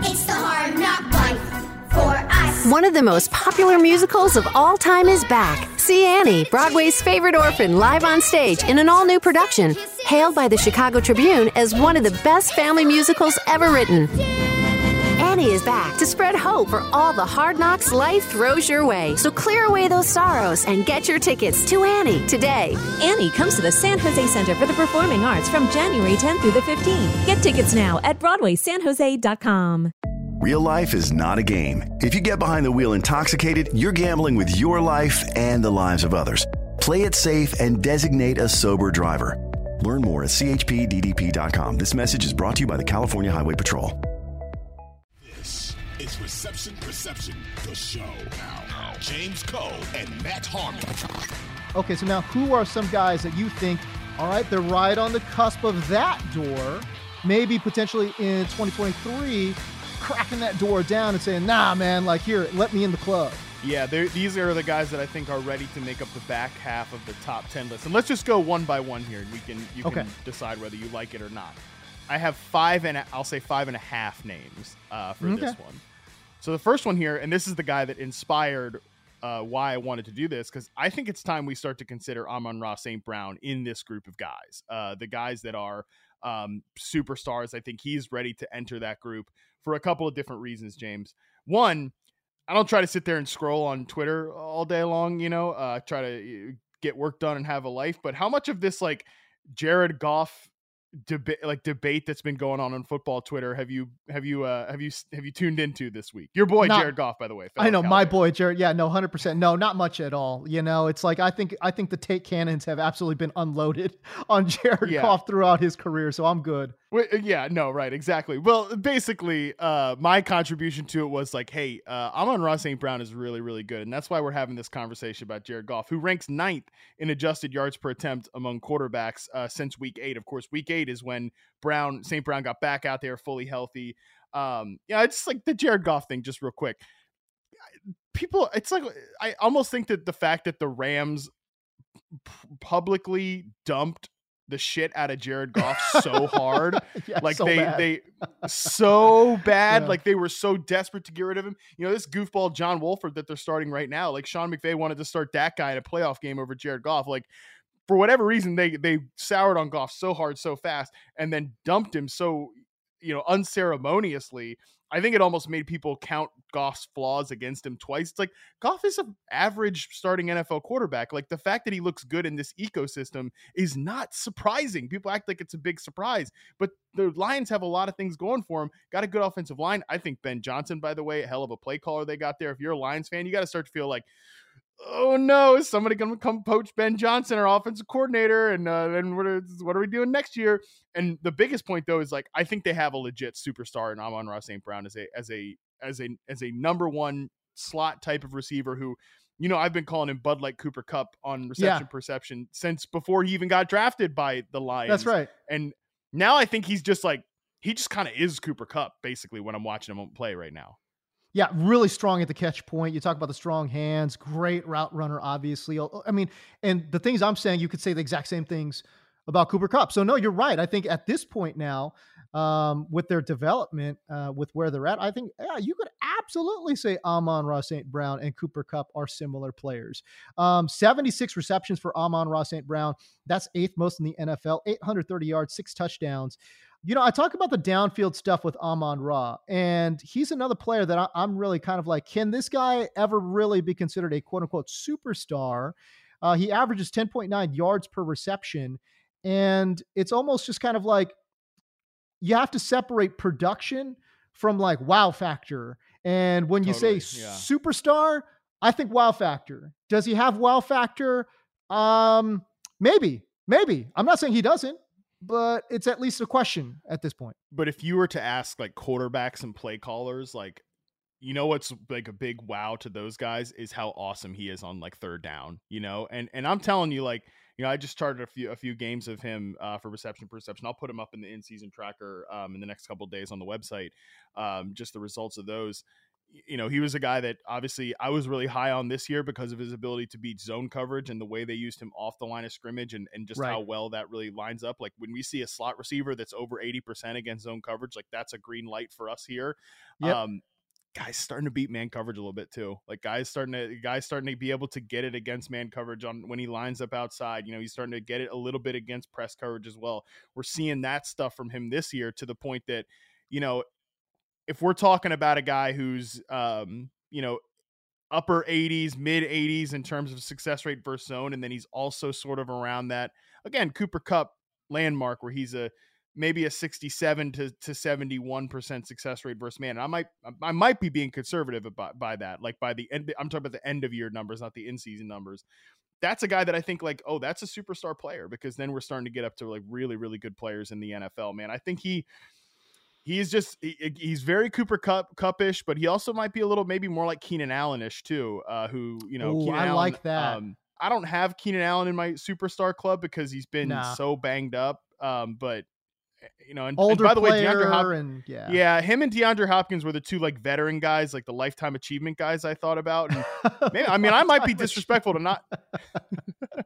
It's the hard knock life for us. One of the most popular musicals of all time is back. See Annie, Broadway's favorite orphan, live on stage in an all new production, hailed by the Chicago Tribune as one of the best family musicals ever written. Annie is back to spread hope for all the hard knocks life throws your way. So clear away those sorrows and get your tickets to Annie today. Annie comes to the San Jose Center for the Performing Arts from January 10th through the 15th. Get tickets now at BroadwaySanJose.com. Real life is not a game. If you get behind the wheel intoxicated, you're gambling with your life and the lives of others. Play it safe and designate a sober driver. Learn more at chpddp.com. This message is brought to you by the California Highway Patrol. This is Reception Perception, the show. Now, James Cole and Matt Harmon. Okay, so now who are some guys that you think, all right, they're right on the cusp of that door, maybe potentially in 2023, cracking that door down and saying, nah, man, like here, let me in the club. Yeah, these are the guys that I think are ready to make up the back half of the top ten list. And let's just go one by one here, and we can you Okay. can decide whether you like it or not. I have five and a, I'll say five and a half names uh, for this one. So the first one here, and this is the guy that inspired uh, why I wanted to do this, because I think it's time we start to consider Amon-Ra St. Brown in this group of guys. Uh, the guys that are um, superstars. I think he's ready to enter that group for a couple of different reasons, James. One, I don't try to sit there and scroll on Twitter all day long, you know, uh, try to uh, get work done and have a life. But how much of this, like, Jared Goff debate like debate that's been going on on football Twitter have you have you uh have you have you tuned into this week? Your boy Not- Jared Goff, by the way. I know my boy Jared. Yeah, no, hundred percent. No, not much at all. You know, it's like I think I think the take cannons have absolutely been unloaded on Jared Yeah. Goff throughout his career, so I'm good. Uh, yeah, no, right, exactly. Well, basically, uh, my contribution to it was like, hey, uh, Amon-Ra St. Brown is really, really good. And that's why we're having this conversation about Jared Goff, who ranks ninth in adjusted yards per attempt among quarterbacks uh, since week eight. Of course, week eight is when Brown, St. Brown got back out there fully healthy. Um, yeah, it's like the Jared Goff thing, just real quick. People, it's like, I almost think that the fact that the Rams publicly dumped the shit out of Jared Goff so hard Yeah, like so they bad. they so bad Yeah. like they were so desperate to get rid of him you know this goofball john wolford that they're starting right now like sean mcvay wanted to start that guy in a playoff game over jared goff like for whatever reason they they soured on goff so hard so fast and then dumped him so you know unceremoniously i think it almost made people count goff's flaws against him twice it's like goff is an average starting nfl quarterback like the fact that he looks good in this ecosystem is not surprising people act like it's a big surprise but the Lions have a lot of things going for them. Got a good offensive line. I think Ben Johnson, by the way, hell of a play caller they got there. If you're a Lions fan, you got to start to feel like, oh no, is somebody going to come poach Ben Johnson, our offensive coordinator? And uh, then what are, what are we doing next year? And the biggest point though is like I think they have a legit superstar in Amon-Ra St. Brown as a as a as a as a number one slot type of receiver who. You know, I've been calling him Bud Light Cooper Kupp on reception perception since before he even got drafted by the Lions. That's right. And now I think he's just like he just kind of is Cooper Kupp basically when I'm watching him play right now. Yeah, really strong at the catch point. You talk about the strong hands, great route runner, obviously. I mean, and the things I'm saying, you could say the exact same things about Cooper Kupp. So, no, you're right. I think at this point now, um, with their development, uh, with where they're at, I think, yeah, you could absolutely say Amon-Ra St. Brown and Cooper Kupp are similar players. Um, 76 receptions for Amon-Ra St. Brown. That's eighth most in the NFL, 830 yards, six touchdowns. You know, I talk about the downfield stuff with Amon Ra, and he's another player that I, I'm really kind of like, can this guy ever really be considered a quote unquote superstar? Uh, he averages 10.9 yards per reception. And it's almost just kind of like you have to separate production from like wow factor. And when Totally, you say yeah. superstar, I think wow factor. Does he have wow factor? Um, maybe, maybe. I'm not saying he doesn't, but it's at least a question at this point. But if you were to ask like quarterbacks and play callers, like you know what's like a big wow to those guys is how awesome he is on like third down, you know? And and I'm telling you, like, you know, I just started a few a few games of him uh, for reception perception. I'll put him up in the in season tracker um, in the next couple days on the website. Um, just the results of those. You know, he was a guy that obviously I was really high on this year because of his ability to beat zone coverage and the way they used him off the line of scrimmage and, and just Right. how well that really lines up. Like when we see a slot receiver that's over 80% against zone coverage, like that's a green light for us here. Yep. Um, guys starting to beat man coverage a little bit too. Like guys starting to guys starting to be able to get it against man coverage on when he lines up outside. You know, he's starting to get it a little bit against press coverage as well. We're seeing that stuff from him this year to the point that, you know, if we're talking about a guy who's um, you know, upper 80s, mid 80s in terms of success rate versus zone, and then he's also sort of around that again, Cooper Kupp landmark where he's a maybe a 67 to, to 71% success rate versus man. And I might I might be being conservative about by that. Like by the end I'm talking about the end of year numbers, not the in season numbers. That's a guy that I think like, oh, that's a superstar player because then we're starting to get up to like really, really good players in the NFL, man. I think he he's just he- he's very Cooper Kupp cupish, but he also might be a little maybe more like Keenan Allenish too, uh, who you know Ooh, I Allen, like that. Um, I don't have Keenan Allen in my superstar club because he's been Nah. so banged up. Um, but you know, and, and by the way, DeAndre Hop- and yeah, yeah, him and DeAndre Hopkins were the two like veteran guys, like the lifetime achievement guys I thought about. And maybe, I mean, I might be disrespectful to not.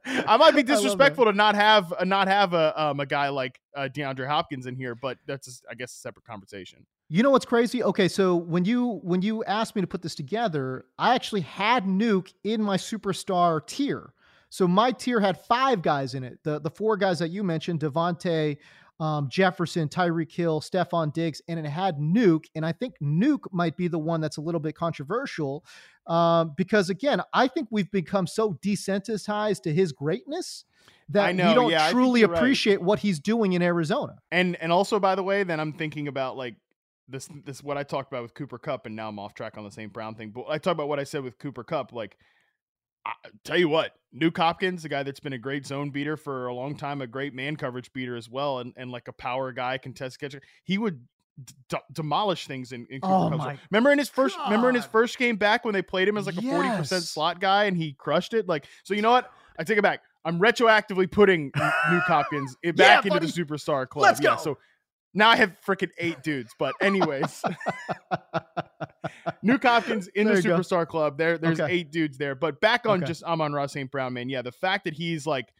I might be disrespectful to not have uh, not have a um, a guy like uh, DeAndre Hopkins in here, but that's just, I guess a separate conversation. You know what's crazy? Okay, so when you when you asked me to put this together, I actually had Nuke in my superstar tier. So my tier had five guys in it. The the four guys that you mentioned, Davante, um, Jefferson, Tyreek Hill, Stefon Diggs, and it had Nuke. And I think Nuke might be the one that's a little bit controversial um, because again, I think we've become so desensitized to his greatness that know, we don't yeah, truly you're right. appreciate what he's doing in Arizona. And and also by the way, then I'm thinking about like this this what I talked about with Cooper Kupp, and now I'm off track on the same Brown thing. But I talk about what I said with Cooper Kupp, like. I tell you what, Nuke Hopkins, a guy that's been a great zone beater for a long time, a great man coverage beater as well, and, and like a power guy, contest catcher. He would d- demolish things in, in Cooper Oh my. Remember in his first remember in his first game back when they played him as like a 40% slot guy and he crushed it? Like, so you know what? I take it back. I'm retroactively putting Nuke Hopkins back into the superstar club. Let's Yeah, go. so now I have freaking eight dudes. But anyways, Nuke Hopkins in the you go. superstar club. There, there's Okay. eight dudes there. But back on Okay. just Amon-Ra St. Brown, man. Yeah, the fact that he's like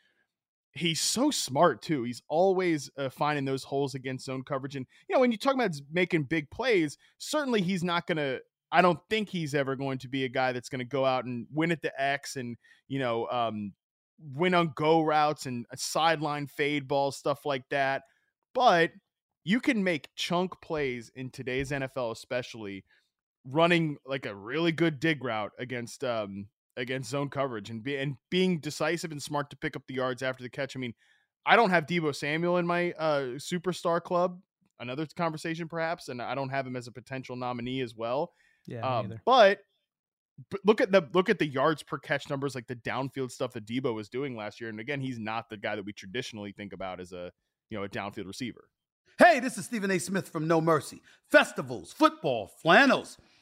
he's so smart too. He's always uh, finding those holes against zone coverage. And you know, when you talk about making big plays, certainly he's not gonna. I don't think he's ever going to be a guy that's going to go out and win at the X and you know um, win on go routes and sideline fade balls, stuff like that. But you can make chunk plays in today's NFL, especially running like a really good dig route against um against zone coverage and be and being decisive and smart to pick up the yards after the catch. I mean, I don't have Deebo Samuel in my uh superstar club. Another conversation perhaps, and I don't have him as a potential nominee as well. Yeah, Um, but but look at the look at the yards per catch numbers, like the downfield stuff that Deebo was doing last year. And again, he's not the guy that we traditionally think about as a you know a downfield receiver. Hey, this is Stephen A. Smith from No Mercy. Festivals, football, flannels.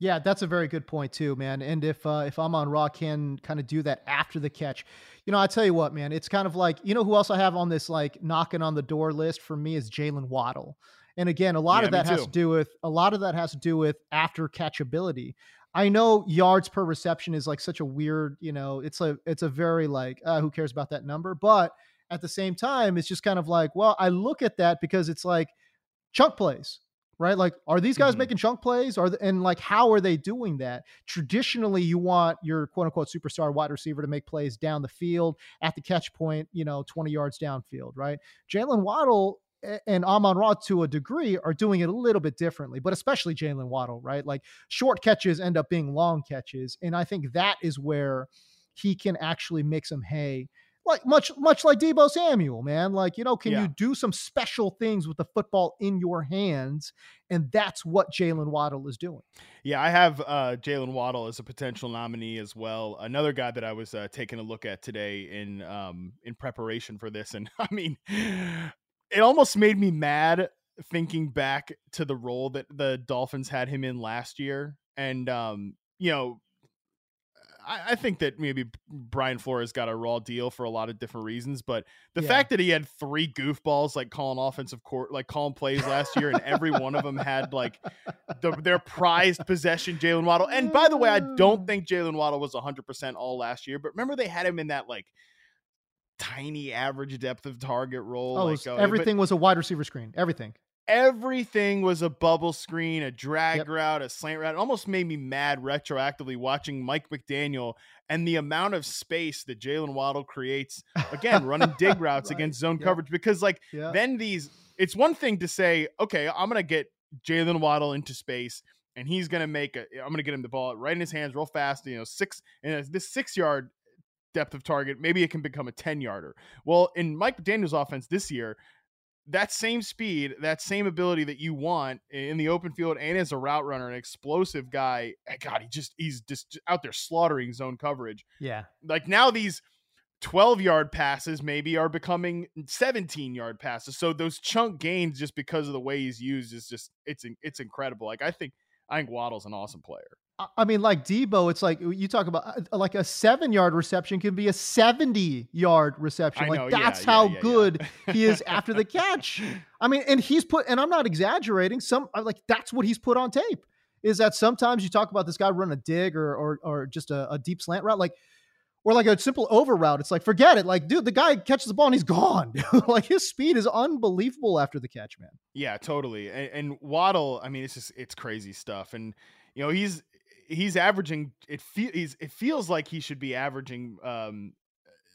Yeah, that's a very good point too, man. And if uh, if Amon Ra can kind of do that after the catch, you know, I tell you what, man, it's kind of like you know who else I have on this like knocking on the door list for me is Jalen Waddle. And again, a lot Yeah, of that has to do with a lot of that has to do with after catchability. I know yards per reception is like such a weird, you know, it's a it's a very like uh, who cares about that number, but at the same time, it's just kind of like, well, I look at that because it's like chunk plays, right? Like, are these guys mm-hmm. making chunk plays? Are they, and like, how are they doing that? Traditionally, you want your quote unquote superstar wide receiver to make plays down the field at the catch point, you know, 20 yards downfield, right? Jalen Waddle and Amon Ra to a degree are doing it a little bit differently, but especially Jalen Waddle, right? Like short catches end up being long catches. And I think that is where he can actually make some hay. Like much, much like Deebo Samuel, man. Like, you know, can yeah. you do some special things with the football in your hands? And that's what Jalen Waddle is doing. Yeah, I have uh, Jalen Waddle as a potential nominee as well. Another guy that I was uh, taking a look at today in um, in preparation for this, and I mean, it almost made me mad thinking back to the role that the Dolphins had him in last year. And um, you know, I, I, think that maybe Brian Flores got a raw deal for a lot of different reasons, but the yeah. fact that he had three goofballs like calling offensive court, like calling plays last year, and every one of them had like the, their prized possession, Jalen Waddle. And by the way, I don't think Jalen Waddle was 100% all last year, but remember they had him in that like tiny average depth of target role. Oh, like, uh, everything was a wide receiver screen. Everything. Everything was a bubble screen, a drag yep. route, a slant route. It almost made me mad retroactively watching Mike McDaniel and the amount of space that Jalen Waddle creates. Again, running dig routes right. against zone yep. coverage because, like, yep. then these. It's one thing to say, okay, I'm gonna get Jalen Waddle into space and he's gonna make a. I'm gonna get him the ball right in his hands real fast. You know, six and this six yard depth of target, maybe it can become a 10 yarder. Well, in Mike Daniels' offense this year, that same speed, that same ability that you want in the open field and as a route runner, an explosive guy. Eh, God, he just he's just out there slaughtering zone coverage. Yeah. Like now these 12 yard passes maybe are becoming 17 yard passes. So those chunk gains just because of the way he's used is just it's it's incredible. Like I think I think Waddle's an awesome player. I mean, like Deebo, it's like you talk about uh, like a seven yard reception can be a 70 yard reception. Like that's yeah, how yeah, good yeah. he is after the catch. I mean, and he's put, and I'm not exaggerating. Some uh, like that's what he's put on tape is that sometimes you talk about this guy running a dig or, or, or just a, a deep slant route, like, or like a simple over route. It's like, forget it. Like, dude, the guy catches the ball and he's gone. like his speed is unbelievable after the catch, man. Yeah, totally. And, and Waddle, I mean, it's just, it's crazy stuff. And, you know, he's, he's averaging it feels it feels like he should be averaging um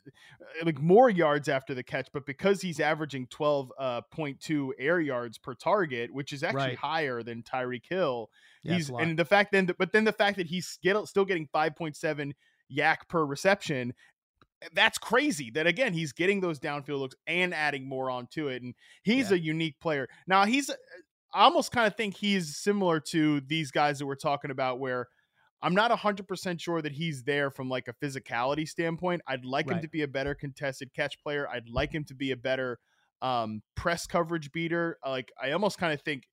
uh, like more yards after the catch, but because he's averaging 12.2 uh, air yards per target, which is actually right. higher than Tyreek Hill, yeah, he's and the fact then, but then the fact that he's still getting 5.7 YAC per reception, that's crazy. That again, he's getting those downfield looks and adding more onto it, and he's yeah. a unique player. Now he's, I almost kind of think he's similar to these guys that we're talking about, where I'm not 100% sure that he's there from like a physicality standpoint. I'd like right. him to be a better contested catch player. I'd like him to be a better um, press coverage beater. Like I almost kind of think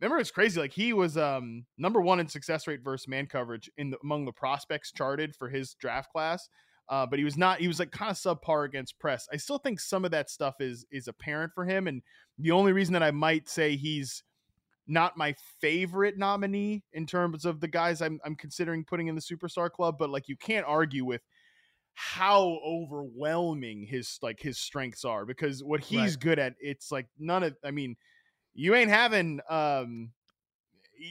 remember it's crazy like he was um, number 1 in success rate versus man coverage in the, among the prospects charted for his draft class. Uh, but he was not he was like kind of subpar against press. I still think some of that stuff is is apparent for him and the only reason that I might say he's not my favorite nominee in terms of the guys I'm, I'm considering putting in the superstar club, but like you can't argue with how overwhelming his like his strengths are because what he's right. good at, it's like none of I mean, you ain't having um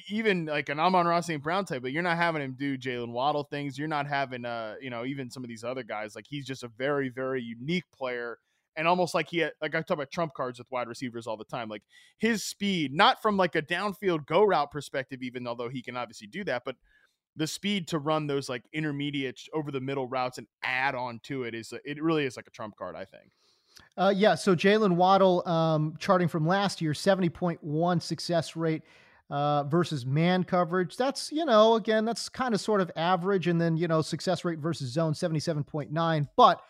even like an Amon-Ra St. Brown type, but you're not having him do Jalen Waddle things. You're not having uh, you know, even some of these other guys. Like he's just a very, very unique player and almost like he had, like I talk about trump cards with wide receivers all the time. Like his speed, not from like a downfield go route perspective, even although he can obviously do that, but the speed to run those like intermediate over the middle routes and add on to it is it really is like a trump card, I think. Uh, yeah. So Jalen Waddle, um, charting from last year, seventy point one success rate. Uh, versus man coverage. That's, you know, again, that's kind of sort of average. And then, you know, success rate versus zone 77.9. But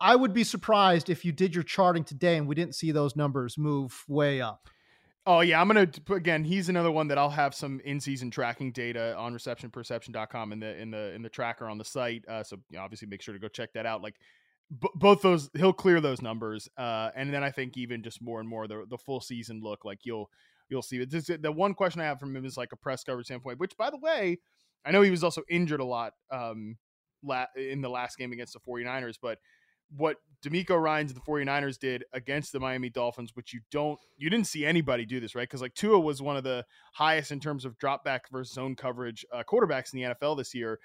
I would be surprised if you did your charting today and we didn't see those numbers move way up. Oh yeah, I'm gonna again. He's another one that I'll have some in-season tracking data on receptionperception.com in the in the in the tracker on the site. Uh, so you know, obviously make sure to go check that out. Like b- both those, he'll clear those numbers. Uh, and then I think even just more and more the the full season look like you'll you'll see it. the one question I have from him is like a press coverage standpoint. Which by the way, I know he was also injured a lot um, la- in the last game against the 49ers, but what DeMeco Ryans and the 49ers did against the Miami Dolphins, which you don't, you didn't see anybody do this, right? Because like Tua was one of the highest in terms of drop back versus zone coverage uh, quarterbacks in the NFL this year.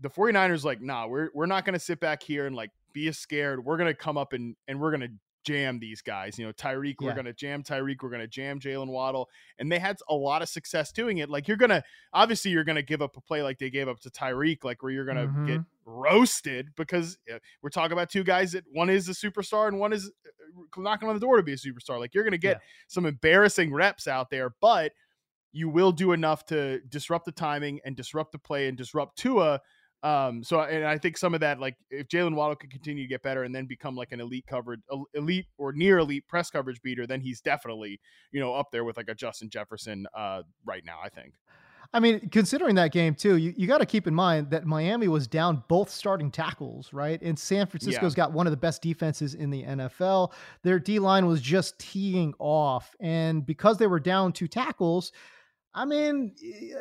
The 49ers, like, nah, we're, we're not going to sit back here and like be scared. We're going to come up and, and we're going to jam these guys. You know, Tyreek, Yeah. we're going to jam Tyreek, we're going to jam Jalen Waddle. And they had a lot of success doing it. Like, you're to, obviously, you're going to give up a play like they gave up to Tyreek, like where you're going to get roasted because uh, we're talking about two guys that one is a superstar and one is uh, knocking on the door to be a superstar. Like, you're going to get some embarrassing reps out there, but you will do enough to disrupt the timing and disrupt the play and disrupt Tua. Um, so and I think some of that, like if Jalen Waddle could continue to get better and then become like an elite coverage, el- elite or near elite press coverage beater, then he's definitely you know up there with like a Justin Jefferson uh, right now. I think. I mean, considering that game too, you, you got to keep in mind that Miami was down both starting tackles, right? And San Francisco's got one of the best defenses in the NFL. Their D line was just teeing off. And because they were down two tackles, I mean,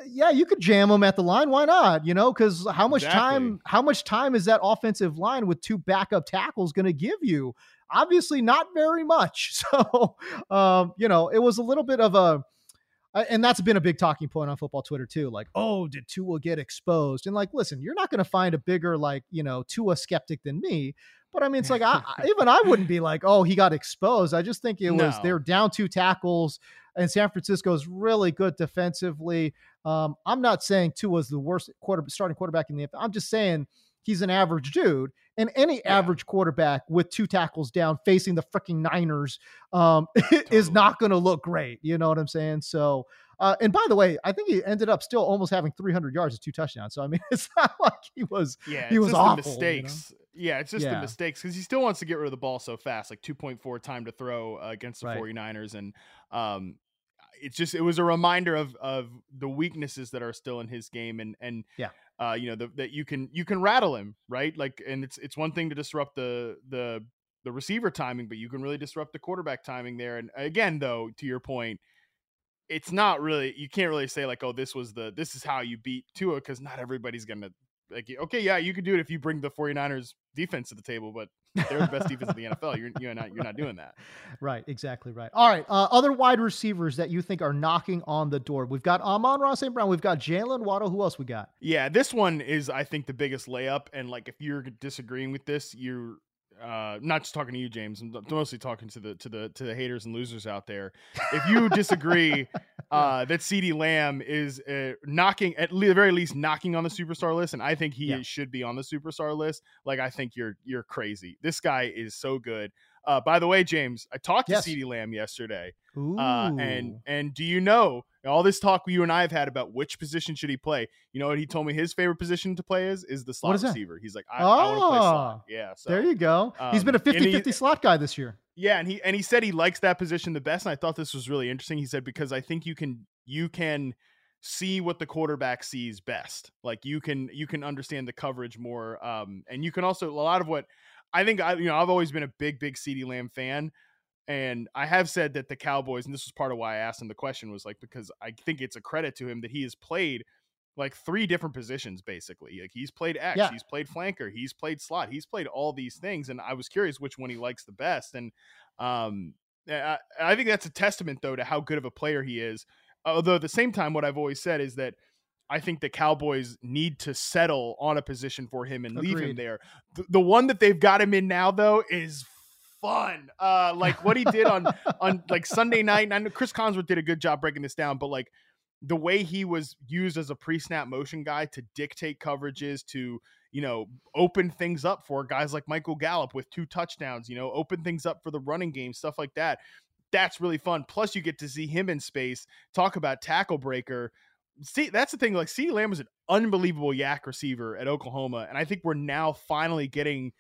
yeah, you could jam them at the line. Why not? You know, because how much time, how much time is that offensive line with two backup tackles going to give you? Obviously, not very much. So, um, you know, it was a little bit of a, and that's been a big talking point on football Twitter too. Like, oh, did Tua get exposed? And like, listen, you're not going to find a bigger like you know Tua skeptic than me. But I mean, it's like I, even I wouldn't be like, oh, he got exposed. I just think it was No. they were down two tackles, and San Francisco's really good defensively. Um, I'm not saying Tua's the worst quarter starting quarterback in the NFL. I'm just saying he's an average dude, and any average quarterback with two tackles down facing the freaking Niners um, is not going to look great. You know what I'm saying? So, uh, and by the way, I think he ended up still almost having 300 yards and two touchdowns. So I mean, it's not like he was Yeah, he was awful. the you know? Yeah, it's just Yeah. the mistakes because he still wants to get rid of the ball so fast, like 2.4 time to throw uh, against the Right. 49ers. And um, it's just, it was a reminder of, of the weaknesses that are still in his game. And, and, Yeah. uh, you know, the, that you can, you can rattle him, right? Like, and it's, it's one thing to disrupt the, the, the receiver timing, but you can really disrupt the quarterback timing there. And again, though, to your point, it's not really you can't really say like oh this was the this is how you beat Tua because not everybody's gonna like okay yeah you can do it if you bring the 49ers defense to the table but they're the best defense in the NFL you're, you're not you're not doing that Right, exactly right. All right, uh, other wide receivers that you think are knocking on the door. We've got Amon-Ra St. Brown. We've got Jalen Waddle. Who else we got? yeah this one is I think the biggest layup and like if you're disagreeing with this you're uh not just talking to you James I'm mostly talking to the to the to the haters and losers out there if you disagree uh that CeeDee Lamb is uh, knocking at le- the very least knocking on the superstar list and I think he Yeah. should be on the superstar list like I think you're you're crazy this guy is so good uh by the way James I talked Yes. to CeeDee Lamb yesterday uh, and and do you know all this talk you and I have had about which position should he play? You know what he told me his favorite position to play is is the slot receiver. He's like, I, I want to play slot. Oh, Yeah, so there you go. He's been a um, and 50 he- 50 slot guy this year. Yeah, and he and he said he likes that position the best. And I thought this was really interesting. He said because I think you can you can see what the quarterback sees best. Like you can you can understand the coverage more. Um, and you can also a lot of what I think I you know I've always been a big big CeeDee Lamb fan. And I have said that the Cowboys, and this was part of why I asked him the question, was like because I think it's a credit to him that he has played like three different positions basically. Like he's played X, Yeah. he's played flanker, he's played slot, he's played all these things, and I was curious which one he likes the best. And um, I, I think that's a testament though to how good of a player he is. Although at the same time, what I've always said is that I think the Cowboys need to settle on a position for him and leave him there. The, the one that they've got him in now though is fun. Uh, like what he did on on like Sunday night. And I know Chris Consworth did a good job breaking this down, but like the way he was used as a pre-snap motion guy to dictate coverages to you know open things up for guys like Michael Gallup with two touchdowns you know open things up for the running game stuff like that that's really fun. Plus you get to see him in space talk about tackle breaker. See that's the thing like CeeDee Lamb was an unbelievable YAC receiver at Oklahoma and I think we're now finally getting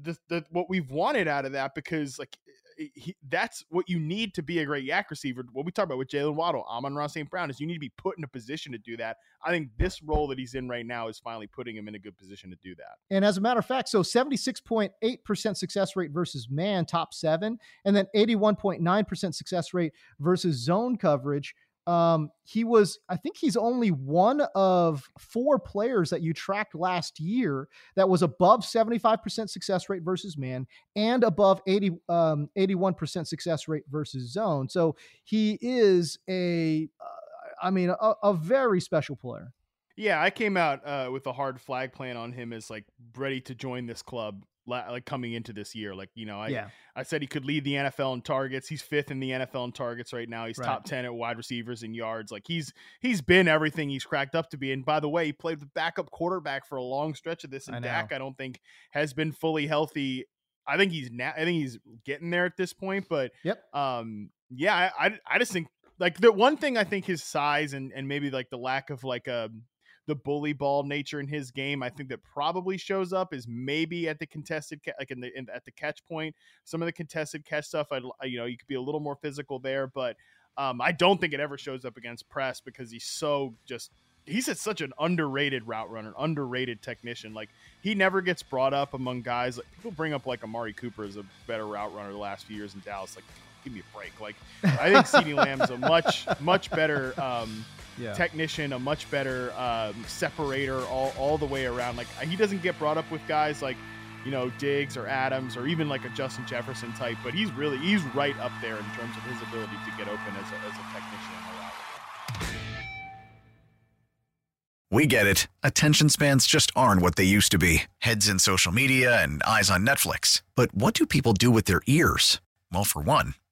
the, the what we've wanted out of that because like Eh, he, that's what you need to be a great YAC receiver. What we talk about with Jalen Waddle, Amon-Ra St. Brown is you need to be put in a position to do that. I think this role that he's in right now is finally putting him in a good position to do that. And as a matter of fact, so 76.8% success rate versus man, top seven, and then 81.9% success rate versus zone coverage. Um, he was, I think he's only one of four players that you tracked last year that was above 75% success rate versus man and above 80, um, 81% success rate versus zone. So he is a, uh, I mean, a, a very special player. Yeah, I came out uh, with a hard flag plan on him as like ready to join this club like coming into this year. Like, you know, I Yeah. I said he could lead the NFL in targets. He's fifth in the NFL in targets right now. He's Right. top 10 at wide receivers and yards. Like he's he's been everything he's cracked up to be. And by the way, he played the backup quarterback for a long stretch of this. And know. Dak, I don't think has been fully healthy. I think he's now I think he's getting there at this point, but Yep. um yeah, I I, I just think like the one thing I think his size and and maybe like the lack of like a the bully ball nature in his game, I think that probably shows up is maybe at the contested, like in the in, at the catch point. Some of the contested catch stuff, I you know you could be a little more physical there, but um, I don't think it ever shows up against press because he's so just he's a, such an underrated route runner, underrated technician. Like he never gets brought up among guys. Like people bring up like Amari Cooper as a better route runner the last few years in Dallas. Like give me a break. Like I think CeeDee Lamb's a much much better. Um, Yeah. technician, a much better um, separator all, all the way around. Like he doesn't get brought up with guys like, you know, Diggs or Adams or even like a Justin Jefferson type, but he's really he's right up there in terms of his ability to get open as a, as a technician on the route. We get it. Attention spans just aren't what they used to be heads in social media and eyes on Netflix. But what do people do with their ears? Well, for one,